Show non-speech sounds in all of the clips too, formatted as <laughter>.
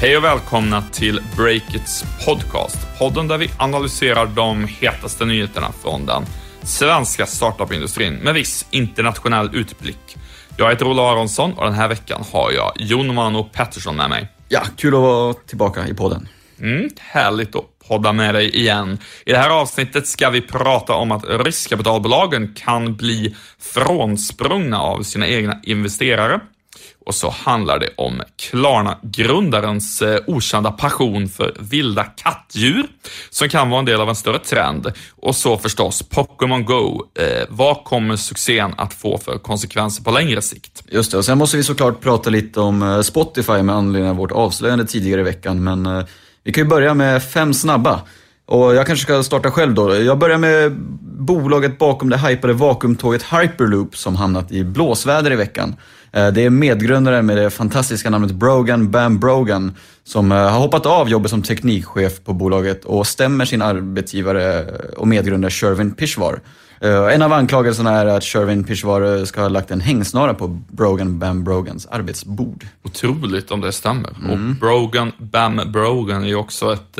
Hej och välkomna till Breakits podcast. Podden där vi analyserar de hetaste nyheterna från den svenska startup-industrin med viss internationell utblick. Jag heter Ola Aronsson och den här veckan har jag Jon Mano Pettersson med mig. Ja, kul att vara tillbaka i podden. Mm, härligt att podda med dig igen. I det här avsnittet ska vi prata om att riskkapitalbolagen kan bli frånsprungna av sina egna investerare. Och så handlar det om Klarna-grundarens eh, okända passion för vilda kattdjur, som kan vara en del av en större trend. Och så förstås Pokémon Go. Eh, vad kommer succén att få för konsekvenser på längre sikt? Just det, och sen måste vi såklart prata lite om eh, Spotify med anledning av vårt avslöjande tidigare i veckan, men eh, vi kan ju börja med fem snabba. Och jag kanske ska starta själv då. Jag börjar med bolaget bakom det hypade vakuumtåget Hyperloop som hamnat i blåsväder i veckan. Eh, det är medgrundaren med det fantastiska namnet Brogan Bam Brogan som eh, har hoppat av jobbet som teknikchef på bolaget och stämmer sin arbetsgivare och medgrundare Shervin Pishwar. Eh, en av anklagelserna är att Shervin Pishwar ska ha lagt en hängsnara på Brogan Bam Brogans arbetsbord. Otroligt om det stämmer. Mm. Och Brogan Bam Brogan är ju också ett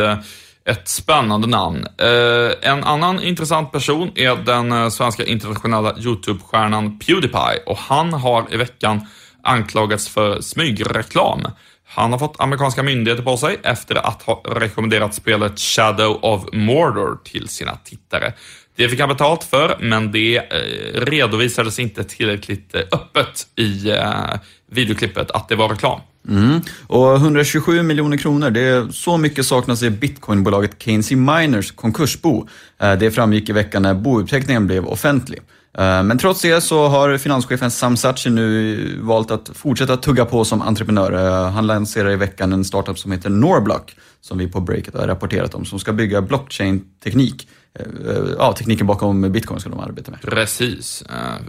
ett spännande namn. Eh, en annan intressant person är den eh, svenska internationella YouTube-stjärnan Pewdiepie och han har i veckan anklagats för smygreklam. Han har fått amerikanska myndigheter på sig efter att ha rekommenderat spelet Shadow of Mordor till sina tittare. Det fick han betalt för, men det eh, redovisades inte tillräckligt eh, öppet i eh, videoklippet att det var reklam. Mm. Och 127 miljoner kronor, det är så mycket saknas i bitcoinbolaget Keynesy Miners konkursbo. Eh, det framgick i veckan när bouppteckningen blev offentlig. Eh, men trots det så har finanschefen Sam Sachi nu valt att fortsätta tugga på som entreprenör. Eh, han lanserar i veckan en startup som heter Norblock, som vi på Breakit har rapporterat om, som ska bygga blockchain-teknik Eh, ja, tekniken bakom bitcoin ska de arbeta med. Precis.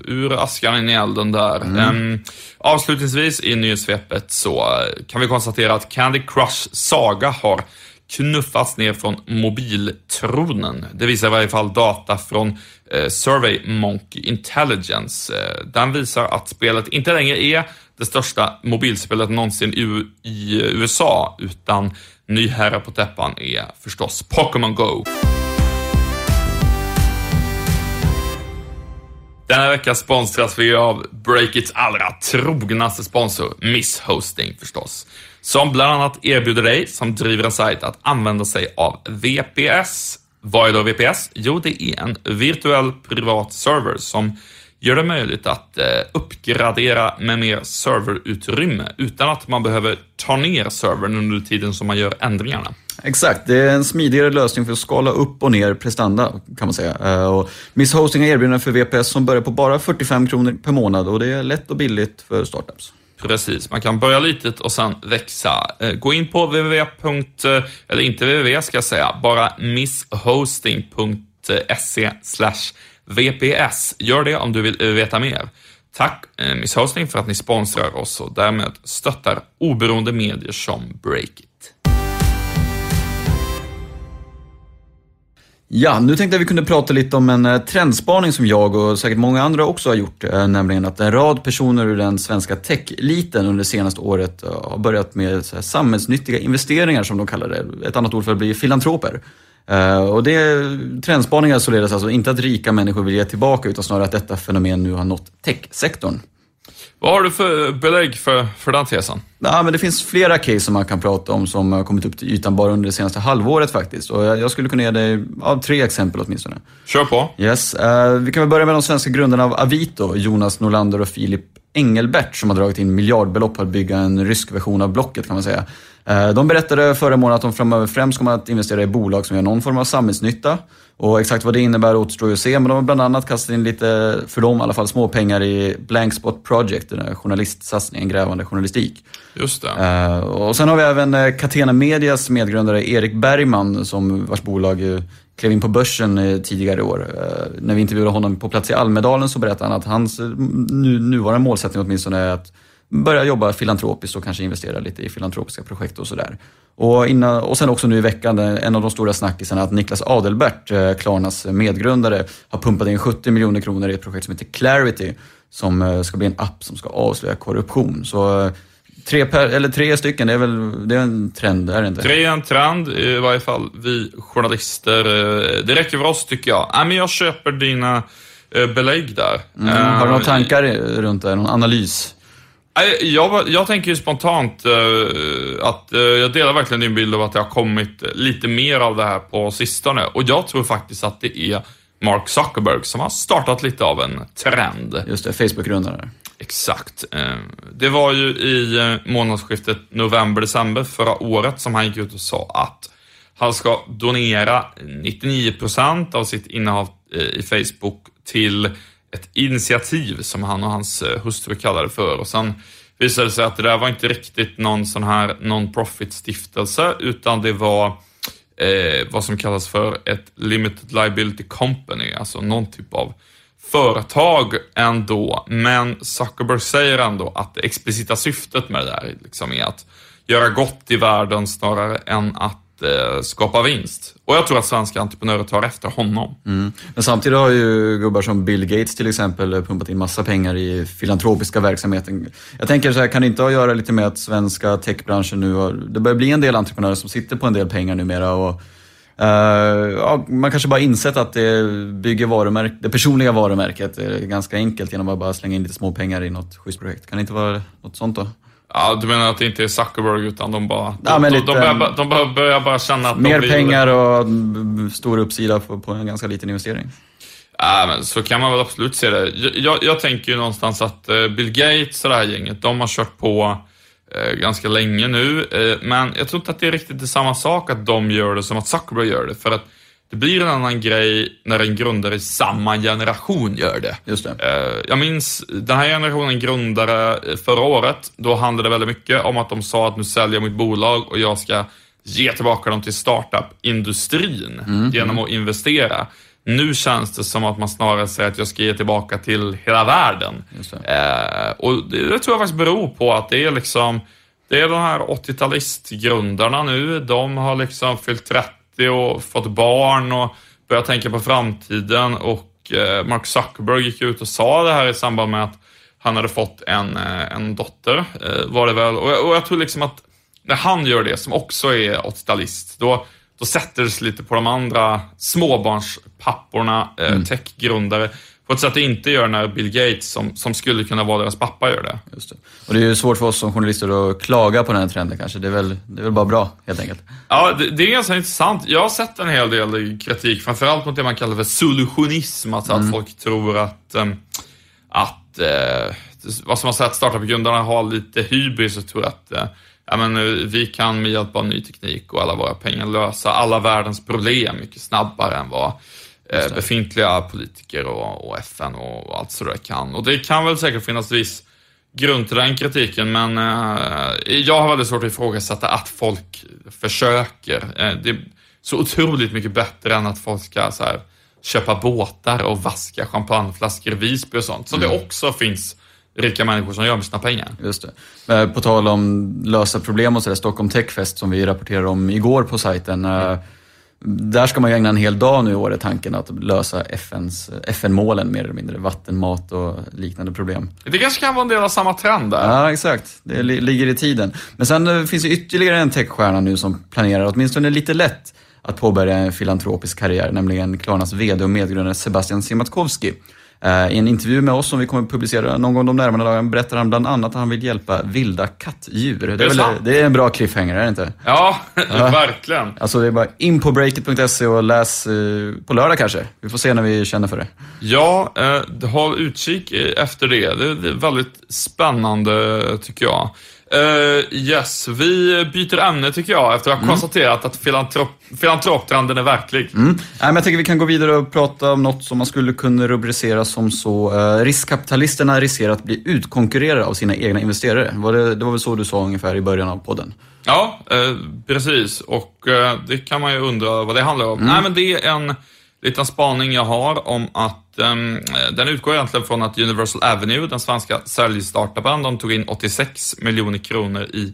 Ur askan in i elden där. Mm. Um, avslutningsvis i nyhetssvepet så kan vi konstatera att Candy Crush Saga har knuffats ner från mobiltronen. Det visar i varje fall data från eh, Survey Monkey Intelligence. Eh, den visar att spelet inte längre är det största mobilspelet någonsin i, i USA, utan ny herre på täppan är förstås Pokémon Go. Denna vecka sponsras vi av Breakits allra trognaste sponsor, Miss Hosting förstås. Som bland annat erbjuder dig som driver en sajt att använda sig av VPS. Vad är då VPS? Jo, det är en virtuell privat server som gör det möjligt att eh, uppgradera med mer serverutrymme utan att man behöver ta ner servern under tiden som man gör ändringarna. Exakt, det är en smidigare lösning för att skala upp och ner prestanda kan man säga. Eh, och Miss Hosting har erbjudanden för VPS som börjar på bara 45 kronor per månad och det är lätt och billigt för startups. Precis, man kan börja litet och sen växa. Eh, gå in på www. Eh, eller inte www ska jag säga, bara misshosting.se VPS. Gör det om du vill eh, veta mer. Tack Miss Hosting för att ni sponsrar oss och därmed stöttar oberoende medier som Breakit. Ja, nu tänkte jag vi kunde prata lite om en eh, trendspaning som jag och säkert många andra också har gjort, eh, nämligen att en rad personer ur den svenska tech-eliten under det senaste året eh, har börjat med så samhällsnyttiga investeringar som de kallar det. Ett annat ord för att bli filantroper. Och det är trendspaningar således alltså inte att rika människor vill ge tillbaka utan snarare att detta fenomen nu har nått techsektorn. Vad har du för belägg för, för den tesen? Ja, men det finns flera case som man kan prata om som har kommit upp till ytan bara under det senaste halvåret faktiskt. Och jag, skulle kunna ge dig ja, tre exempel åtminstone. Kör på. Yes. Uh, vi kan väl börja med de svenska grundarna av Avito, Jonas Norlander och Filip Engelbert som har dragit in miljardbelopp på att bygga en rysk version av Blocket kan man säga. Eh, de berättade förra månaden att de framöver främst kommer att investera i bolag som gör någon form av samhällsnytta. Och exakt vad det innebär återstår ju att se, men de har bland annat kastat in lite, för dem i alla fall, små pengar i Blank Spot Project, den här journalistsatsningen, grävande journalistik. Just det. Uh, och sen har vi även uh, Catena Medias medgrundare Erik Bergman, som, vars bolag uh, klev in på börsen tidigare i år. när vi intervjuade honom på plats i Almedalen så berättade han att hans nu, nuvarande målsättning åtminstone är att börja jobba filantropiskt och kanske investera lite i filantropiska projekt och sådär. Och, innan, och sen också nu i veckan, en av de stora snackisarna, att Niklas Adelbert, eh, Klarnas medgrundare, har pumpat in 70 miljoner kronor i ett projekt som heter Clarity, som eh, ska bli en app som ska avslöja korruption. Så eh, Tre, per, eller tre stycken, det är väl det är en trend, är det inte? Tre är en trend, i varje fall vi journalister. eh, Det räcker för oss tycker jag. Nej, men jag köper dina eh, belägg där. Mm. Har du några Eh, tankar runt det? Någon analys? Jag, jag tänker ju spontant eh, att eh, jag delar verkligen din bild av att det har kommit lite mer av det här på sistone. Och jag tror faktiskt att det är Mark Zuckerberg som har startat lite av en trend. Just det, Facebook-rundan där. Exakt. Eh, Det var ju i månadsskiftet november-december förra året som han gick ut och sa att han ska donera 99% av sitt innehav eh, i Facebook till ett initiativ som han och hans eh, hustru kallade för. Och sen visade det sig att det där var inte riktigt någon sån här non-profit stiftelse utan det var eh, vad som kallas för ett limited liability company, alltså någon typ av företag ändå. Men Zuckerberg säger ändå att det explicita syftet med det där liksom är att göra gott i världen snarare än att eh, skapa vinst. Och jag tror att svenska entreprenörer tar efter honom. Mm. Men samtidigt har ju gubbar som Bill Gates till exempel eh, pumpat in massa pengar i filantropiska verksamheten. Jag tänker så här, kan det inte ha att göra lite med att svenska techbranschen nu har, det börjar bli en del entreprenörer som sitter på en del pengar numera och eh, ja, man kanske bara insett att det bygger varumärk, det personliga varumärket är ganska enkelt genom att bara slänga in lite små pengar i något schysst projekt. Kan det inte vara något sånt då? Ja, du menar att det inte är Zuckerberg utan de bara... Ja, de, lite- de, börjar, de börjar, börjar bara känna att Mer de blir... pengar och stor uppsida på, på en ganska liten investering. Ja, men så kan man väl absolut se det. Jag, jag, jag tänker ju någonstans att eh, Bill Gates och det här gänget, de har kört på eh, ganska länge nu. Eh, men jag tror inte att det är riktigt samma sak att de gör det som att Zuckerberg gör det. För att det blir en annan grej när en grundare i samma generation gör det. Just det. Eh, Jag minns den här generationen grundare eh, förra året. Då handlade det väldigt mycket om att de sa att nu säljer jag mitt bolag och jag ska ge tillbaka dem till startup-industrin genom att investera. Nu känns det som att man snarare säger att jag ska ge tillbaka till hela världen. Just Eh, och det, det tror jag faktiskt beror på att det är liksom det är de här 80-talistgrundarna nu. De har liksom fyllt 30 och fått barn och börjat tänka på framtiden. Och eh, Mark Zuckerberg gick ut och sa det här i samband med att han hade fått en, eh, en dotter, eh, var det väl. Och, jag- och jag tror liksom att när han gör det, som också är 80-talist, då, då sätter det sig lite på de andra småbarnspapporna, eh, techgrundare, på ett sätt det inte gör när Bill Gates, som, som skulle kunna vara deras pappa, gör det. Just det. Och det är ju svårt för oss som journalister att klaga på den här trenden kanske. Det är väl, det är väl bara bra, helt enkelt. Ja, det, det är ganska intressant. Jag har sett en hel del kritik, framförallt mot det man kallar för solutionism, alltså att folk tror att, ehm, att eh, vad som har sett startup-grundarna har lite hybris och tror att eh, ja, men, eh, vi kan med hjälp av ny teknik och alla våra pengar lösa alla världens problem mycket snabbare än vad befintliga politiker och, och FN och, och allt sådär kan. Och det kan väl säkert finnas viss grund till den kritiken, men eh, jag har väldigt svårt att ifrågasätta att folk försöker. Eh, det är så otroligt mycket bättre än att folk ska så här, köpa båtar och vaska champagneflaskor i Visby och sånt. Som det också finns rika människor som gör med sina pengar. Just det. Eh, På tal om lösa problem och sådär, Stockholm Techfest som vi rapporterade om igår på sajten. eh, Där ska man ju ägna en hel dag nu i år i tanken att lösa FNs, FN-målen mer eller mindre. Vatten, mat och liknande problem. Det kanske kan vara en del av samma trend där. Ja, exakt. Det li- ligger i tiden. Men sen eh, finns det ytterligare en techstjärna nu som planerar åtminstone lite lätt att påbörja en filantropisk karriär, nämligen Klarnas VD och medgrundare Sebastian Siemiatkowski. Eh, I en intervju med oss som vi kommer att publicera någon gång de närmaste dagarna berättar han bland annat att han vill hjälpa vilda kattdjur. Det är, det väl, det är en bra cliffhanger, är det inte? Ja, <laughs> verkligen. Alltså det är bara in på breakit.se och läs eh, på lördag kanske. Vi får se när vi känner för det. Ja, eh, håll utkik efter det. Det är väldigt spännande tycker jag. Eh, yes, vi byter ämne tycker jag efter att ha konstaterat att filantrop, filantroptrenden är verklig. Mm. Nej, men jag tycker vi kan gå vidare och prata om något som man skulle kunna rubricera som så. Eh, riskkapitalisterna riskerar att bli utkonkurrerade av sina egna investerare. Var det, det var väl så du sa ungefär i början av podden? Ja, eh, precis. Och eh, det kan man ju undra vad det handlar om. Nej, men det är en liten spaning jag har om att ehm, den utgår egentligen från att Universal Avenue, den svenska säljstartupen, de tog in 86 miljoner kronor i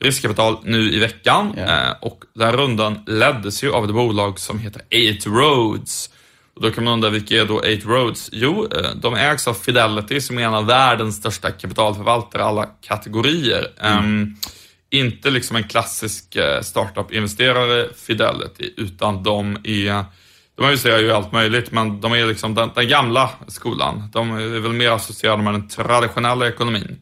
riskkapital nu i veckan. Ja. Eh, och den rundan leddes ju av ett bolag som heter Eight Roads. Och då kan man undra, vilka är då Eight Roads? Jo, eh, de ägs av Fidelity som är en av världens största kapitalförvaltare alla kategorier. Mm. Um, inte liksom en klassisk eh, startup-investerare Fidelity, utan de är de investerar ju i allt möjligt, men de är liksom den, den, gamla skolan. De är väl mer associerade med den traditionella ekonomin.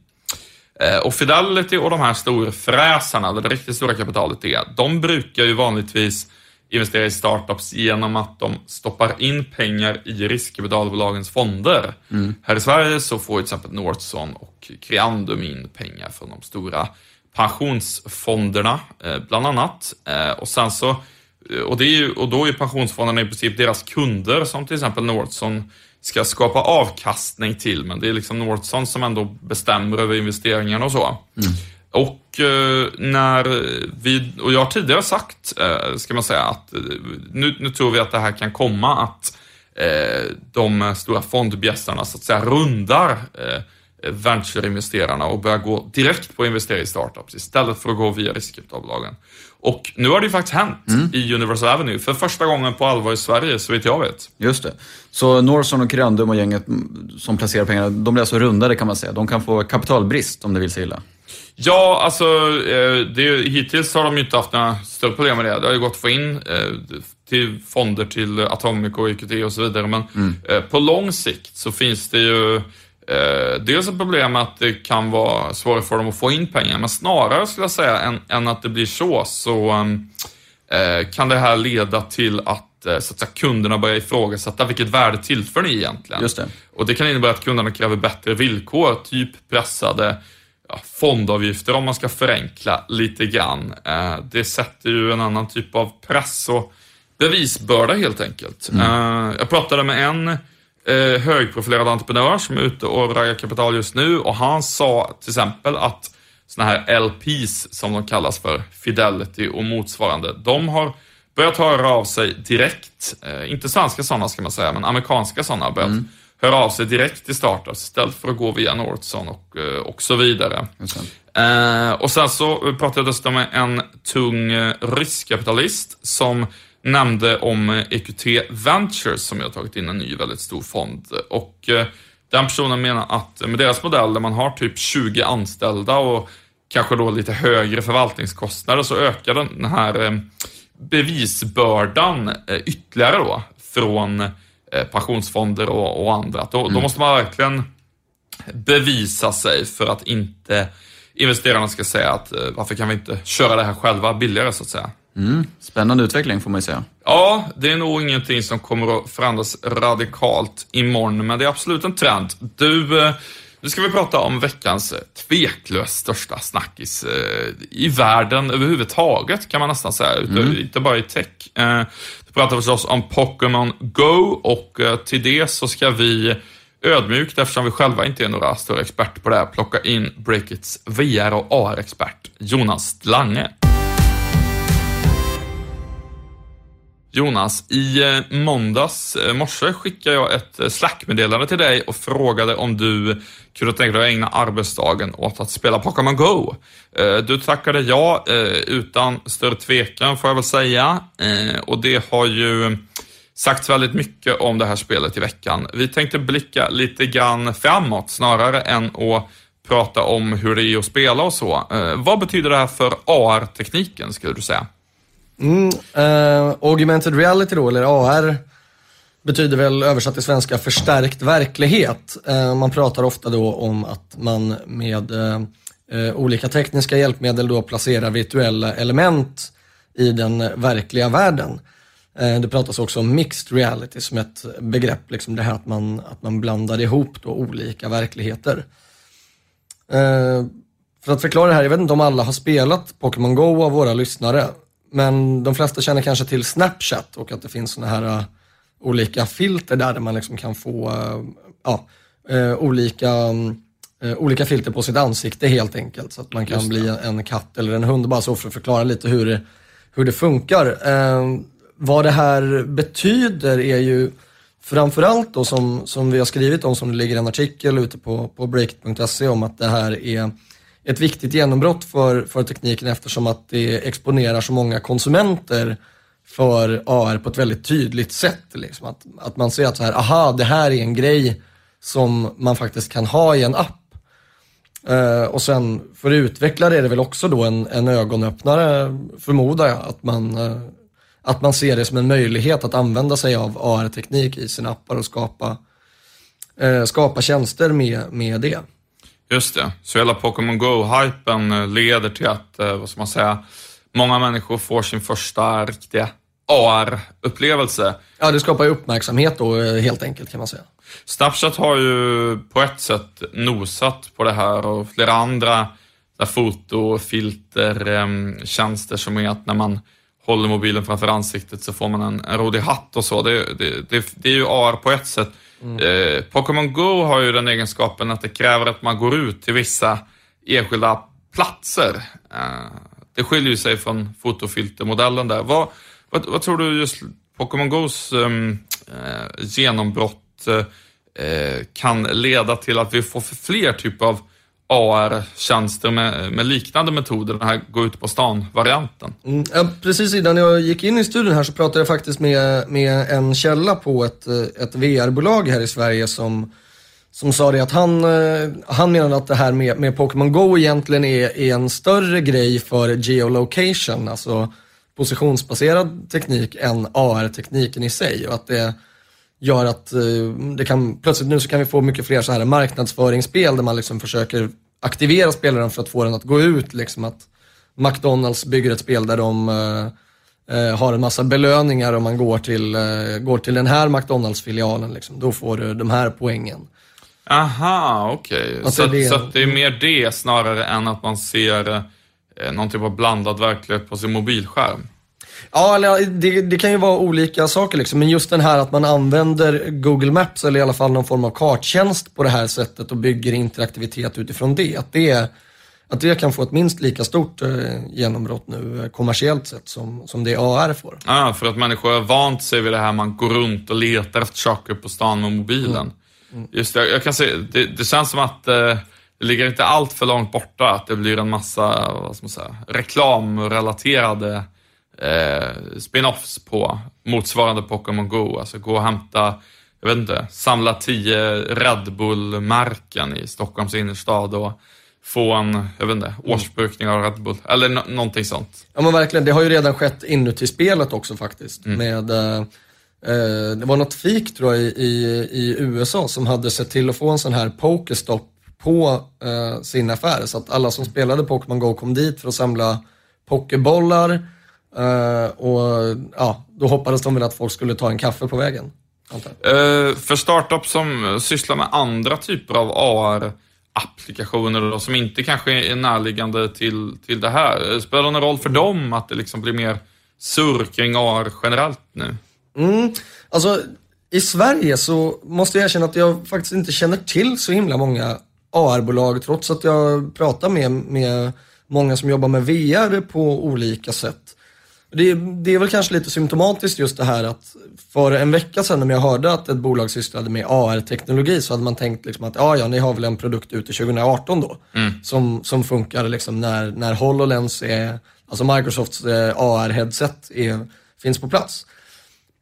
Eh, och Fidelity och de här storfräsarna, det riktigt stora kapitalet är, de brukar ju vanligtvis investera i startups genom att de stoppar in pengar i riskkapitalbolagens fonder. Mm. Här i Sverige så får till exempel Northson och Creandum in pengar från de stora pensionsfonderna, eh, bland annat. Eh, och sen så och, det är ju, och då är pensionsfonderna i princip deras kunder som till exempel Northson ska skapa avkastning till, men det är liksom Northson som ändå bestämmer över investeringarna och så. Mm. Och eh, när vi, och jag har tidigare sagt, eh, ska man säga, att eh, nu, nu tror vi att det här kan komma att eh, de stora fondbjässarna så att säga rundar eh, ventureinvesterarna och börjar gå direkt på att investera i startups istället för att gå via riskkapitalbolagen. Och nu har det ju faktiskt hänt mm. i Universal Avenue för första gången på allvar i Sverige, så vitt jag vet. Just det. Så Norson och Kirandum och gänget som placerar pengar, de blir alltså rundade kan man säga. De kan få kapitalbrist om det vill sig illa. Ja, alltså eh, det, hittills har de ju inte haft några större problem med det. Det har ju gått att få in eh, till fonder till Atomico, EQT och så vidare. Men mm. Eh, på lång sikt så finns det ju Eh, dels ett problem med att det kan vara svårt för dem att få in pengar, men snarare skulle jag säga än, än att det blir så, så um, eh, kan det här leda till att, eh, så att säga, kunderna börjar ifrågasätta vilket värde tillför ni egentligen? Just det. Och det kan innebära att kunderna kräver bättre villkor, typ pressade ja, fondavgifter om man ska förenkla lite grann. Eh, det sätter ju en annan typ av press och bevisbörda helt enkelt. Mm. Eh, jag pratade med en eh, högprofilerad entreprenör som är ute och raggar kapital just nu och han sa till exempel att sådana här LPs som de kallas för, Fidelity och motsvarande, de har börjat höra av sig direkt, eh, inte svenska sådana ska man säga, men amerikanska sådana har börjat mm. höra av sig direkt till startups istället för att gå via Northson och, eh, och så vidare. Eh, och sen så pratade jag dessutom med en tung eh, riskkapitalist som nämnde om EQT Ventures som jag tagit in en ny väldigt stor fond. Och eh, den personen menar att med deras modell där man har typ 20 anställda och kanske då lite högre förvaltningskostnader så ökar den här eh, bevisbördan eh, ytterligare då från pensionsfonder och, och andra. Då, mm. då måste man verkligen bevisa sig för att inte investerarna ska säga att varför kan vi inte köra det här själva billigare så att säga. Mm. Spännande utveckling får man ju säga. Ja, det är nog ingenting som kommer att förändras radikalt imorgon, men det är absolut en trend. Du, eh, nu ska vi prata om veckans eh, tveklöst största snackis eh, i världen överhuvudtaget, kan man nästan säga. Mm. Inte bara i tech. Vi pratar förstås om Pokémon Go och till det så ska vi ödmjukt, eftersom vi själva inte är några större experter på det här, plocka in Breakits VR och AR-expert Jonas Lange. Jonas, i eh, måndags eh, morse skickade jag ett eh, Slack-meddelande till dig och frågade om du kunde tänka dig att ägna arbetsdagen åt att spela Pokémon Go. Du tackade ja utan större tvekan får jag väl säga och det har ju sagts väldigt mycket om det här spelet i veckan. Vi tänkte blicka lite grann framåt snarare än att prata om hur det är att spela och så. Vad betyder det här för AR-tekniken skulle du säga? Mm, eh, augmented reality då, eller AR, betyder väl översatt till svenska förstärkt verklighet. Eh, man pratar ofta då om att man med eh, eh olika tekniska hjälpmedel då placerar virtuella element i den verkliga världen. Eh, det pratas också om mixed reality som ett begrepp, liksom det här att man, att man blandar ihop då olika verkligheter. Eh, för att förklara det här, jag vet inte om alla har spelat Pokémon Go av våra lyssnare. Men de flesta känner kanske till Snapchat och att det finns sådana här uh, olika filter där, där man liksom kan få uh, ja, uh, olika, olika filter på sitt ansikte helt enkelt. Så att man kan bli en, katt eller en hund, bara så för att förklara lite hur det, hur det funkar. vad det här betyder är ju framförallt då som, som vi har skrivit om, som det ligger en artikel ute på, på break.se om att det här är ett viktigt genombrott för, för tekniken eftersom att det exponerar så många konsumenter för AR på ett väldigt tydligt sätt. Liksom. Att, att man ser att så här, aha, det här är en grej som man faktiskt kan ha i en app. Uh, och sen för utvecklare är det väl också då en, en ögonöppnare, förmodar jag, att man, uh, att man ser det som en möjlighet att använda sig av AR-teknik i sina appar och skapa, uh, skapa tjänster med, med det. Just det, så hela Pokémon Go-hypen leder till att, vad ska man säga, många människor får sin första riktiga AR-upplevelse. Ja, det skapar ju uppmärksamhet då helt enkelt kan man säga. Snapchat har ju på ett sätt nosat på det här och flera andra fotofiltertjänster som är att när man håller mobilen framför ansiktet så får man en, en rolig hatt och så. Det, det, det, det är ju AR på ett sätt. Mm. Eh, Pokémon Go har ju den egenskapen att det kräver att man går ut till vissa enskilda platser. Eh, det skiljer sig från fotofiltermodellen där. Vad, vad, vad tror du just Pokémon Gos um, eh, genombrott eh, kan leda till att vi får fler typer av AR-tjänster med, med, liknande metoder, den här gå ut på stan-varianten. Mm, ja, precis innan jag gick in i studion här så pratade jag faktiskt med, med en källa på ett, eh, ett VR-bolag här i Sverige som, som sa det att han, eh, han menade att det här med, med Pokémon Go egentligen är, är en större grej för geolocation, alltså positionsbaserad teknik än AR-tekniken i sig. Och att det gör att eh, det kan, plötsligt nu så kan vi få mycket fler så här marknadsföringsspel där man liksom försöker aktivera spelaren för att få den att gå ut. Liksom att McDonalds bygger ett spel där de eh, eh har en massa belöningar om man går till, eh, går till den här McDonalds-filialen. Liksom. Då får du de här poängen. Aha, okej. Okay. Så, det... så det är mer det snarare än att man ser eh, någon typ av blandad verklighet på sin mobilskärm? Ja, det, det, kan ju vara olika saker liksom. Men just den här att man använder Google Maps eller i alla fall någon form av karttjänst på det här sättet och bygger interaktivitet utifrån det. Att det, att det kan få ett minst lika stort eh, genombrott nu eh, kommersiellt sett som, som det AR får. Ja, för att människor har vant sig vid det här man går runt och letar efter saker på stan med mobilen. Mm. Mm. Just det, jag kan se, det, det känns som att eh, det ligger inte allt för långt borta att det blir en massa vad ska man säga, reklamrelaterade eh, spin-offs på motsvarande Pokémon Go. Alltså gå och hämta, jag vet inte, samla tio Red Bull-märken i Stockholms innerstad och få en, jag vet inte, mm. årsbrukning av Red Bull. Eller no någonting sånt. Ja men verkligen, det har ju redan skett inuti spelet också faktiskt. Mm. Med, eh, eh, det var något fik tror jag i, i, i, USA som hade sett till att få en sån här Pokéstop på eh, sin affär. Så att alla som spelade Pokémon Go kom dit för att samla pokébollar och ja, då hoppades de väl att folk skulle ta en kaffe på vägen. Uh, för startups som sysslar med andra typer av AR-applikationer då, som inte kanske är närliggande till, till det här. Spelar det någon roll för dem att det liksom blir mer surr kring AR generellt nu? Mm, alltså i Sverige så måste jag erkänna att jag faktiskt inte känner till så himla många AR-bolag trots att jag pratar med, med många som jobbar med VR på olika sätt. Det, det, är väl kanske lite symptomatiskt just det här att för en vecka sedan när jag hörde att ett bolag sysslade med AR-teknologi så hade man tänkt liksom att ja, ja, ni har väl en produkt ute 2018 då mm. som, som funkar liksom när, när HoloLens är, alltså Microsofts eh, AR-headset finns på plats.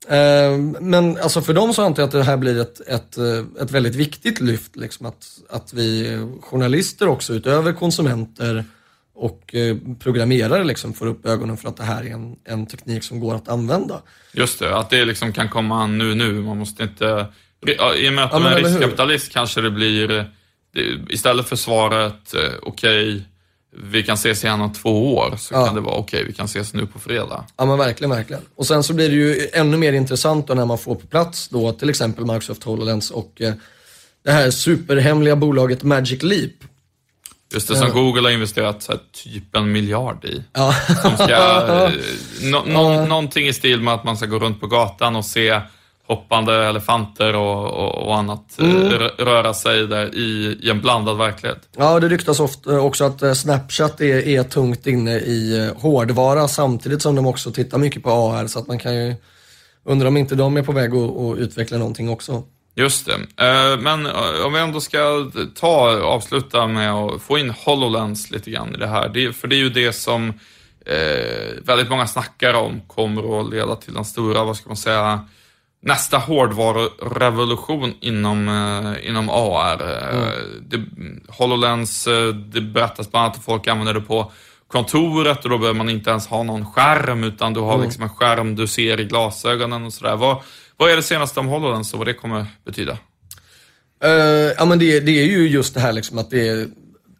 Eh, men alltså för dem så antar jag att det här blir ett, ett, ett väldigt viktigt lyft, liksom att, att vi journalister också utöver konsumenter och eh, programmerare liksom får upp ögonen för att det här är en, en teknik som går att använda. Just det, att det liksom kan komma nu nu. Man måste inte... I och med att ja, man är riskkapitalist kanske det blir, istället för svaret eh, okej, okay, vi kan ses igen om två år, så ja. kan det vara okej, okay, vi kan ses nu på fredag. Ja men verkligen, verkligen. Och sen så blir det ju ännu mer intressant då när man får på plats då till exempel Microsoft HoloLens och eh, det här superhemliga bolaget Magic Leap Just det, som ja. Google har investerat här, typ en miljard i. Ja. Som ska, eh, <laughs> no, no, någonting i stil med att man ska gå runt på gatan och se hoppande elefanter och, och, och annat eh, mm. röra sig där i, i, en blandad verklighet. Ja, det ryktas ofta också att eh, Snapchat är, är tungt inne i hårdvara samtidigt som de också tittar mycket på AR så att man kan ju undra om inte de är på väg att, att utveckla någonting också. Just det. Eh, men eh, om vi ändå ska ta, avsluta med att få in HoloLens lite grann i det här. för det är ju det som eh, väldigt många snackar om kommer att leda till den stora, vad ska man säga, nästa hårdvarurevolution inom, inom AR. Mm. Det, HoloLens, det berättas bland annat att folk använder det på kontoret och då behöver man inte ens ha någon skärm utan du har mm. liksom en skärm du ser i glasögonen och sådär. Vad, vad är det senaste om HoloLens och vad det kommer betyda? Uh, ja men det, det, är ju just det här liksom att det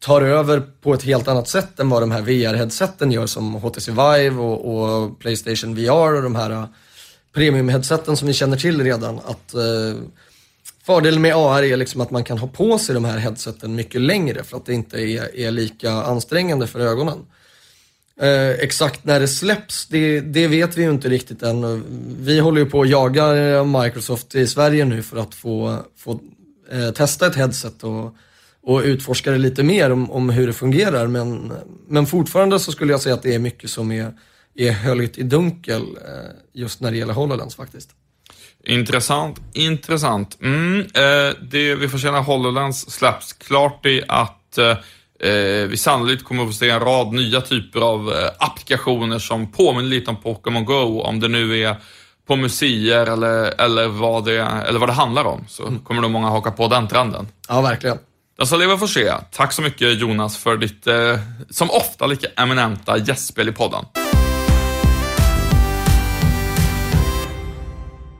tar över på ett helt annat sätt än vad de här VR-headseten gör som HTC Vive och, och, Playstation VR och de här eh, uh, premium-headseten som vi känner till redan. Att uh, Fördelen med AR är liksom att man kan ha på sig de här headseten mycket längre för att det inte är, är lika ansträngande för ögonen. Eh, exakt när det släpps, det, det, vet vi ju inte riktigt än. Vi håller ju på att jaga eh, Microsoft i Sverige nu för att få, få eh, testa ett headset och, och utforska det lite mer om, om, hur det fungerar. Men, men fortfarande så skulle jag säga att det är mycket som är, är höljt i dunkel eh, just när det gäller HoloLens faktiskt. Intressant, intressant. Mm, eh, det vi får känna HoloLens släpps klart i att eh, vi sannolikt kommer att få se en rad nya typer av eh, applikationer som påminner lite om Pokémon Go, om det nu är på museer eller, eller, vad, det, eller vad det handlar om, så mm. kommer nog många haka på den trenden. Ja, verkligen. Ska leva får se. Tack så mycket Jonas för ditt, eh, som ofta, lika eminenta gästspel i podden.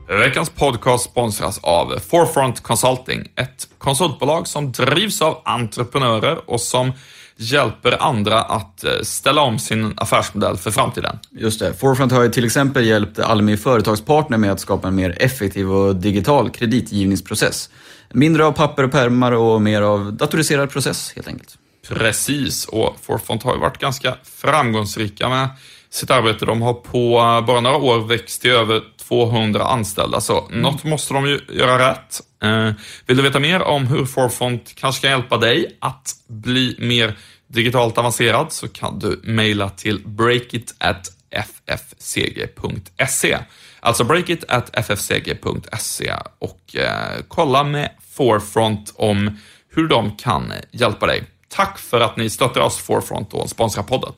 Veckans podcast sponsras av Forefront Consulting, ett konsultbolag som drivs av entreprenörer och som hjälper andra att eh, ställa om sin affärsmodell för framtiden. Just det. Forefront har ju till exempel hjälpt Almi Företagspartner med att skapa en mer effektiv och digital kreditgivningsprocess. Mindre av papper och pärmar och mer av datoriserad process helt enkelt. Precis, och Forefront har ju varit ganska framgångsrika med sitt arbete. De har på eh, bara några år växt till över 200 anställda, så mm. något måste de ju göra rätt. Eh, vill du veta mer om hur Forefront kanske kan hjälpa dig att bli mer digitalt avancerad så kan du mejla till breakit@ffcg.se. Alltså breakit@ffcg.se och eh, kolla med Forefront om hur de kan hjälpa dig. Tack för att ni stöttar oss Forefront och sponsrar podden.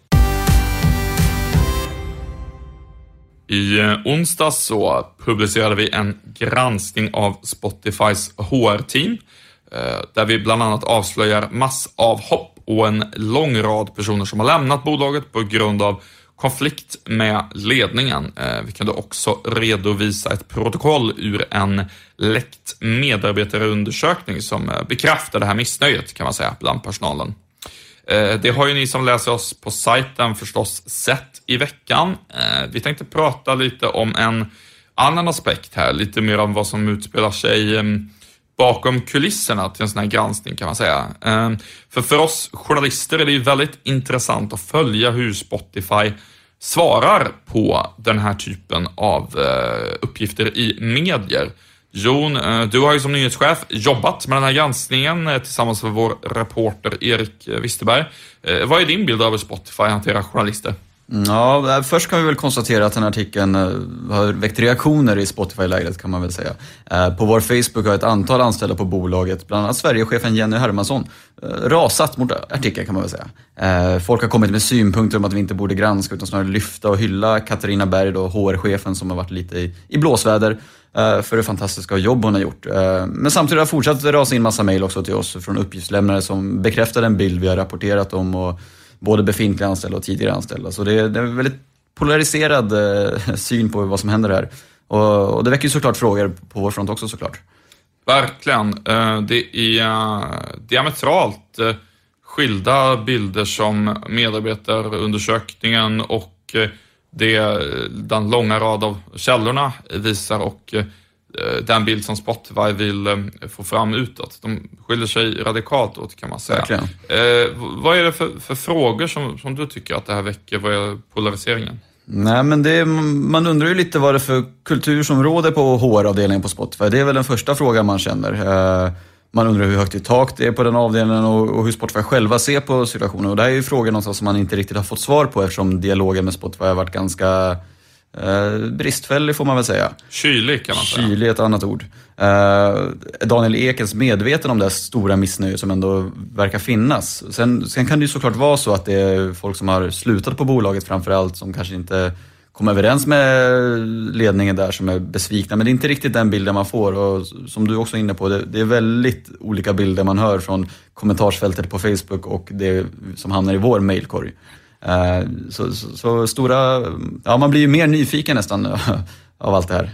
I eh, onsdags så publicerade vi en granskning av Spotifys HR-team eh, där vi bland annat avslöjar massavhopp och en lång rad personer som har lämnat bolaget på grund av konflikt med ledningen. Eh, vi kunde också redovisa ett protokoll ur en läckt medarbetarundersökning som bekräftar det här missnöjet kan man säga bland personalen. Det har ju ni som läser oss på sajten förstås sett i veckan. Eh, vi tänkte prata lite om en annan aspekt här, lite mer om vad som utspelar sig ehm, bakom kulisserna till en sån här granskning kan man säga. Ehm, för för oss journalister är det ju väldigt intressant att följa hur Spotify svarar på den här typen av eh, uppgifter i medier. Jon, eh, du har ju som nyhetschef jobbat med den här granskningen eh, tillsammans med vår reporter Erik Wisterberg. Vad är din bild av hur Spotify hanterar journalister? Ja, först kan vi väl konstatera att den här artikeln eh, har väckt reaktioner i Spotify-lägret kan man väl säga. Eh, på vår Facebook har ett antal anställda på bolaget, bland annat Sverigechefen Jenny Hermansson, eh, rasat mot artikeln kan man väl säga. Folk har kommit med synpunkter om att vi inte borde granska utan snarare lyfta och hylla Katarina Berg, då, HR-chefen som har varit lite i blåsväder. För det fantastiska jobb hon har gjort. Men samtidigt har fortsatt rasa in massa mejl också till oss från uppgiftslämnare som bekräftar den bild vi har rapporterat om, och både befintliga anställda och tidigare anställda. Så det är, det är en väldigt polariserad eh, syn på vad som händer här. Och, och det väcker ju såklart frågor på vår front också såklart. Verkligen. Eh, det är eh, diametralt skilda bilder som medarbetarundersökningen och det den långa rad av källorna visar och den bild som Spotify vill eh, få fram utåt. De skiljer sig radikalt åt kan man säga. Eh, vad är det för, för, frågor som, som du tycker att det här väcker? Vad är polariseringen? Nej, men det, man undrar ju lite vad det är för kultur som råder på HR-avdelningen på Spotify. Det är väl den första frågan man känner. Eh, man undrar hur högt i tak det är på den avdelningen och, och hur Spotify själva ser på situationen. Och det här är ju frågor någonstans som man inte riktigt har fått svar på eftersom dialogen med Spotify har varit ganska eh, bristfällig får man väl säga. Kylig kan man säga. Kylig är ett annat ord. Eh, Daniel Ekens medveten om det stora missnöje som ändå verkar finnas. Sen, sen kan det ju såklart vara så att det är folk som har slutat på bolaget framförallt som kanske inte kom överens med ledningen där som är besvikna. Men det är inte riktigt den bilden man får och som du också är inne på, det, det är väldigt olika bilder man hör från kommentarsfältet på Facebook och det som hamnar i vår mailkorg. Eh, så, så, så, stora, ja man blir ju mer nyfiken nästan <laughs> av allt det här.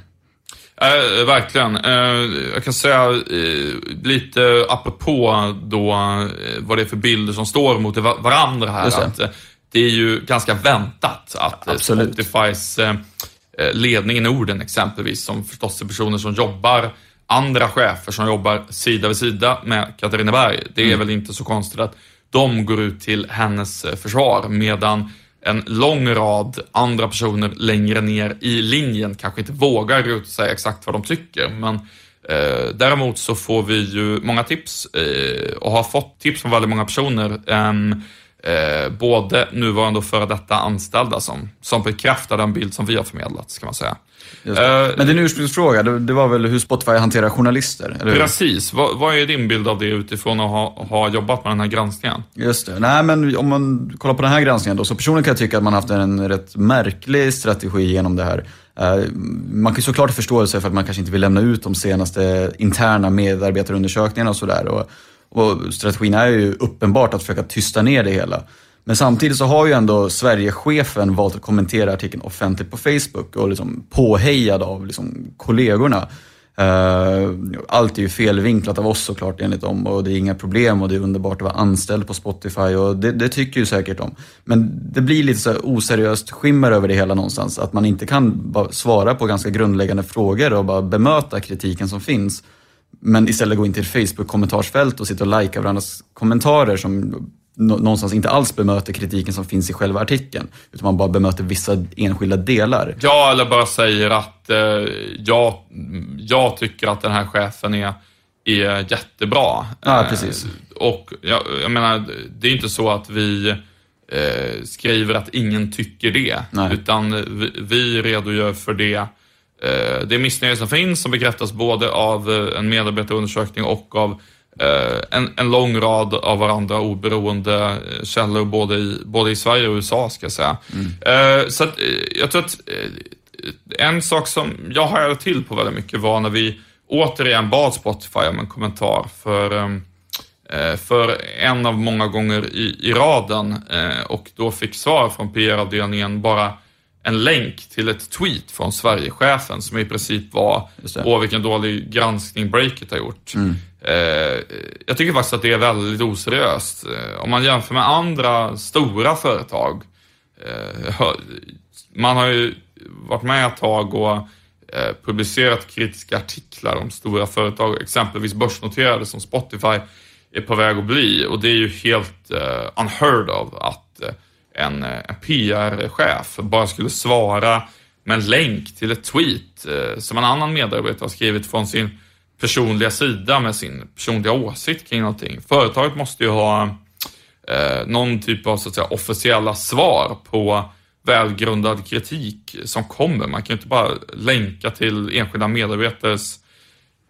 Eh, verkligen. Eh, jag kan säga eh, lite apropå då eh, vad det är för bilder som står mot varandra här. Det. Att, eh, det är ju ganska väntat att Absolut. Spotifys ledning i Norden exempelvis, som förstås är personer som jobbar, andra chefer som jobbar sida vid sida med Katarina Berg. Det är mm. väl inte så konstigt att de går ut till hennes eh, försvar medan en lång rad andra personer längre ner i linjen kanske inte vågar ut och säga exakt vad de tycker. Men eh, däremot så får vi ju många tips eh, och har fått tips från väldigt många personer. eh, eh, både nuvarande och före detta anställda som, som bekräftar den bild som vi har förmedlat, ska man säga. Uh, Men din ursprungsfråga, det, det var väl hur Spotify hanterar journalister? Eller Precis. Vad, vad, är din bild av det utifrån att ha, ha jobbat med den här granskningen? Just det. Nej, men om man kollar på den här granskningen då, så personligen kan jag tycka att man haft en rätt märklig strategi genom det här. Uh, man kan ju såklart förstå sig för att man kanske inte vill lämna ut de senaste interna medarbetarundersökningarna och sådär. Och, strategin är ju uppenbart att försöka tysta ner det hela. Men samtidigt så har ju ändå Sverigechefen valt att kommentera artikeln offentligt på Facebook och liksom påhejad av liksom kollegorna. Eh, allt är ju felvinklat av oss såklart enligt dem och det är inga problem och det är underbart att vara anställd på Spotify och det, det tycker ju säkert de. Men det blir lite så oseriöst skimmer över det hela någonstans. Att man inte kan svara på ganska grundläggande frågor och bara bemöta kritiken som finns. Men istället gå in till Facebook-kommentarsfält och sitta och likea varandras kommentarer som någonstans inte alls bemöter kritiken som finns i själva artikeln. Utan man bara bemöter vissa enskilda delar. Ja, eller bara säger att eh, jag, jag tycker att den här chefen är, är jättebra. Ja, precis. Eh, och jag, jag, menar, det är inte så att vi eh, skriver att ingen tycker det. Nej. Utan vi, vi redogör för det eh, det missnöje som finns som bekräftas både av eh, en medarbetarundersökning och av Eh, en, en lång rad av varandra oberoende eh, källor både i, både i Sverige och USA ska jag säga. Mm. Så att, jag tror att en sak som jag hajade till på väldigt mycket var när vi återigen bad Spotify om en kommentar för, för en av många gånger i, i raden och då fick svar från PR-avdelningen bara en länk till ett tweet från Sverigechefen som i princip var åh vilken dålig granskning Breakit har gjort. Mm. Eh, jag tycker faktiskt att det är väldigt oseriöst. Eh, om man jämför med andra stora företag. Eh, man har ju varit med ett tag och eh, publicerat kritiska artiklar om stora företag, exempelvis börsnoterade som Spotify är på väg att bli och det är ju helt uh, unheard of att uh, en, en PR-chef bara skulle svara med en länk till ett tweet eh, som en annan medarbetare har skrivit från sin personliga sida med sin personliga åsikt kring någonting. Företaget måste ju ha eh, någon typ av så att säga, officiella svar på välgrundad kritik som kommer. Man kan ju inte bara länka till enskilda medarbetares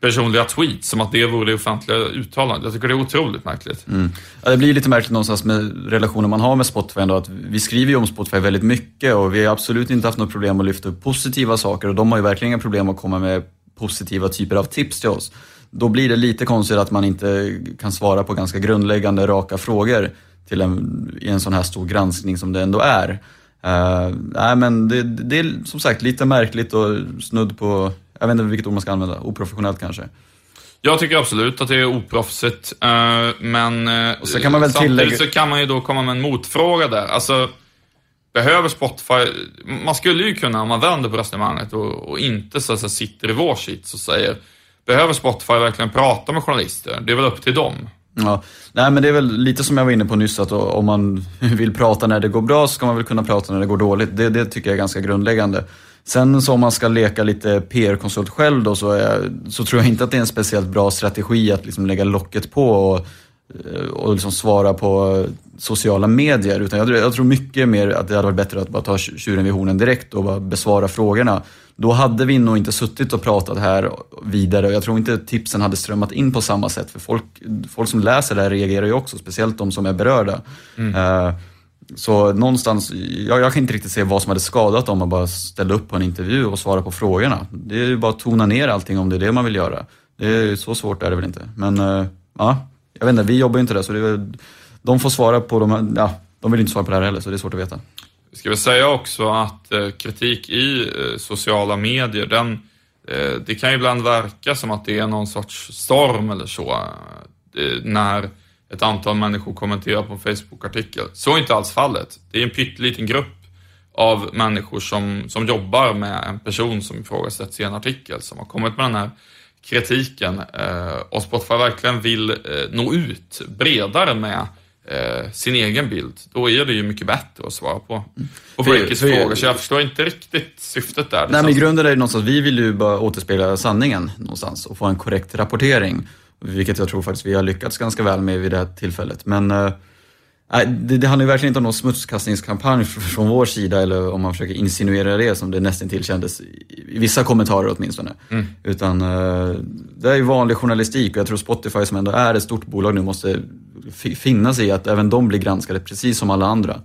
personliga tweets som att det vore det offentliga uttalandet. Jag tycker det är otroligt märkligt. Mm. Ja, det blir lite märkligt någonstans med relationen man har med Spotify ändå, att vi skriver ju om Spotify väldigt mycket och vi har absolut inte haft något problem att lyfta upp positiva saker och de har ju verkligen inga problem att komma med positiva typer av tips till oss. Då blir det lite konstigt att man inte kan svara på ganska grundläggande, raka frågor till en, i en sån här stor granskning som det ändå är. Uh, nej, men det, det är som sagt lite märkligt och snudd på jag vet inte vilket ord man ska använda, oprofessionellt kanske. Jag tycker absolut att det är oproffsigt, eh, men eh, så kan man väl samtidigt tillägga... så kan man ju då komma med en motfråga där. Alltså, behöver Spotify, man skulle ju kunna, om man vänder på resonemanget och, och inte så säga, sitter i vår sits och säger, behöver Spotify verkligen prata med journalister? Det är väl upp till dem. Ja, nej men det är väl lite som jag var inne på nyss att om man <laughs> vill prata när det går bra så ska man väl kunna prata när det går dåligt. Det, det tycker jag är ganska grundläggande. Sen så om man ska leka lite PR-konsult själv då så, är, så tror jag inte att det är en speciellt bra strategi att liksom lägga locket på och eh, och liksom svara på sociala medier. Utan jag, jag tror mycket mer att det hade varit bättre att bara ta tjuren vid hornen direkt och bara besvara frågorna. Då hade vi nog inte suttit och pratat här vidare och jag tror inte tipsen hade strömmat in på samma sätt. För folk, folk som läser det här reagerar ju också, speciellt de som är berörda. Mm. Uh, så någonstans, jag, jag, kan inte riktigt se vad som hade skadat om man bara ställde upp på en intervju och svarade på frågorna. Det är ju bara att tona ner allting om det är det man vill göra. Det är, så svårt är det väl inte. Men eh, ja, jag vet inte, vi jobbar ju inte där så det är, de får svara på de ja, de vill inte svara på det här heller så det är svårt att veta. Vi ska väl säga också att eh, kritik i eh, sociala medier, den, det kan ju ibland verka som att det är någon sorts storm eller så. när ett antal människor kommenterar på en Facebook-artikel. Så är inte alls fallet. Det är en pytteliten grupp av människor som, som jobbar med en person som ifrågasätts i en artikel som har kommit med den här kritiken. och Spotify verkligen vill nå ut bredare med eh, sin egen bild, då är det ju mycket bättre att svara på, på Breakits frågor. Så jag förstår inte riktigt syftet där. Nej, men i grunden är det någonstans, vi vill ju bara återspegla sanningen någonstans och få en korrekt rapportering. Vilket jag tror faktiskt vi har lyckats ganska väl med vid det här tillfället. Men eh, det, det handlar ju verkligen inte om någon smutskastningskampanj <laughs> från vår sida eller om man försöker insinuera det som det nästan till kändes i vissa kommentarer åtminstone. Mm. Utan eh, det är ju vanlig journalistik och jag tror Spotify som ändå är ett stort bolag nu måste finna sig i att även de blir granskade precis som alla andra.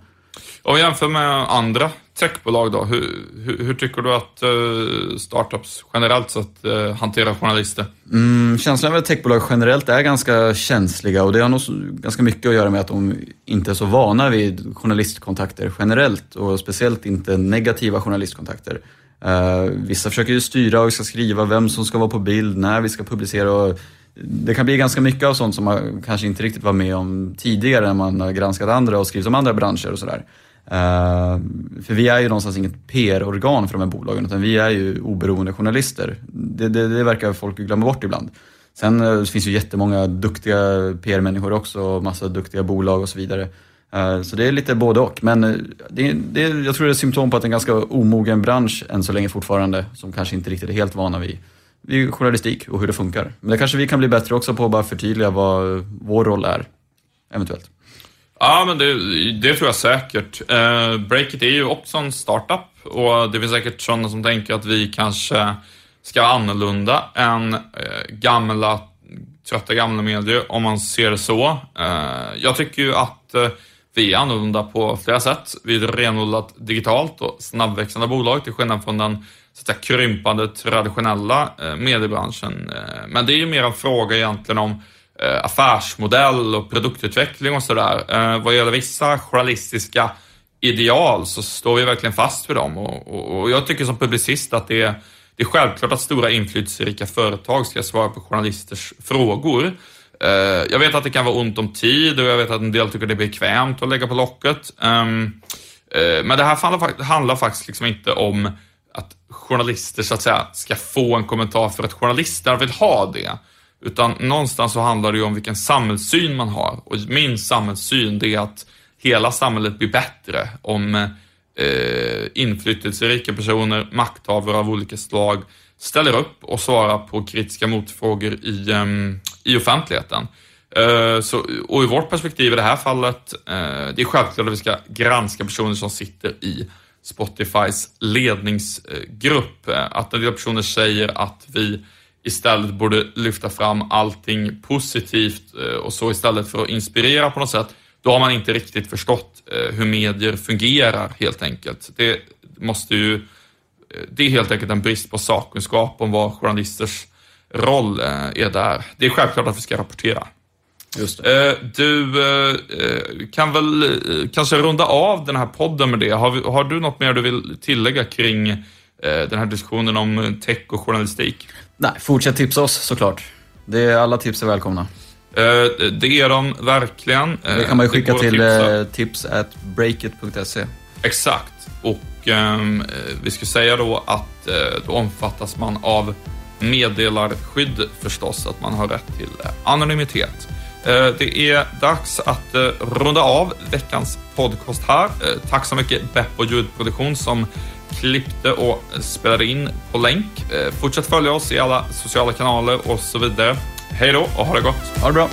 Om vi jämför med andra techbolag då, hur, hur, hur tycker du att uh, startups generellt sett uh, hanterar journalister? Mm, känslan av att techbolag generellt är ganska känsliga och det har nog ganska mycket att göra med att de inte är så vana vid journalistkontakter generellt och speciellt inte negativa journalistkontakter. Uh, vissa försöker ju styra och vi ska skriva vem som ska vara på bild, när vi ska publicera och det kan bli ganska mycket av sånt som man kanske inte riktigt var med om tidigare när man har granskat andra och skrivit om andra branscher och sådär. Uh, Eh, för vi är ju någonstans inget PR-organ för de här bolagen utan vi är ju oberoende journalister. Det, det, det verkar folk glömma bort ibland. Sen eh, det finns ju jättemånga duktiga PR-människor också och massa duktiga bolag och så vidare. Eh, så det är lite både och. Men det, det, jag tror det är symptom på att det är en ganska omogen bransch än så länge fortfarande som kanske inte riktigt är helt vana vid vid journalistik och hur det funkar. Men det kanske vi kan bli bättre också på att bara förtydliga vad vår roll är, eventuellt. Ja, men det, det tror jag säkert. Eh, Breakit är ju också en startup och det finns säkert sådana som tänker att vi kanske ska vara annorlunda än eh, gamla, trötta gamla medier, om man ser det så. Eh, jag tycker ju att eh, vi är annorlunda på flera sätt. Vi är ett renodlat digitalt och snabbväxande bolag till skillnad från den så att säga, krympande traditionella eh, mediebranschen. Eh, men det är ju mer en fråga egentligen om eh, Eh, affärsmodell och produktutveckling och sådär. Eh, vad gäller vissa journalistiska ideal så står vi verkligen fast vid dem och, och, och jag tycker som publicist att det är, det är självklart att stora inflytelserika företag ska svara på journalisters frågor. Eh, jag vet att det kan vara ont om tid och jag vet att en del tycker det är bekvämt att lägga på locket. Ehm, men det här handlar, handlar faktiskt liksom inte om att journalister så att säga ska få en kommentar för att journalisterna vill ha det. Utan någonstans så handlar det ju om vilken samhällssyn man har. Och min samhällssyn det är att hela samhället blir bättre om eh, inflytelserika personer, makthavare av olika slag ställer upp och svarar på kritiska motfrågor i, eh, i offentligheten. Eh, så, och i vårt perspektiv i det här fallet, eh, det är självklart att vi ska granska personer som sitter i Spotifys ledningsgrupp. Eh, att en del personer säger att vi istället borde lyfta fram allting positivt eh, och så istället för att inspirera på något sätt, då har man inte riktigt förstått eh, hur medier fungerar helt enkelt. Det måste ju, eh, det är helt enkelt en brist på sakkunskap om vad journalisters roll är där. Det är självklart att vi ska rapportera. Just det. Du kan väl kanske runda av den här podden med det. Har, har du något mer du vill tillägga kring den här diskussionen om tech och journalistik? Nej, fortsätt tipsa oss såklart. Det är, alla tips är välkomna. Uh, det är de verkligen. Det kan man ju skicka till tips at breakit.se. Exakt. Och um, vi ska säga då att uh, då omfattas man av meddelarskydd förstås, att man har rätt till anonymitet. Det är dags att runda av veckans podcast här. Tack så mycket Beppo ljudproduktion som klippte och spelade in på länk. Eh, fortsätt följa oss i alla sociala kanaler och så vidare. Hej då och ha det gott! Ha det bra!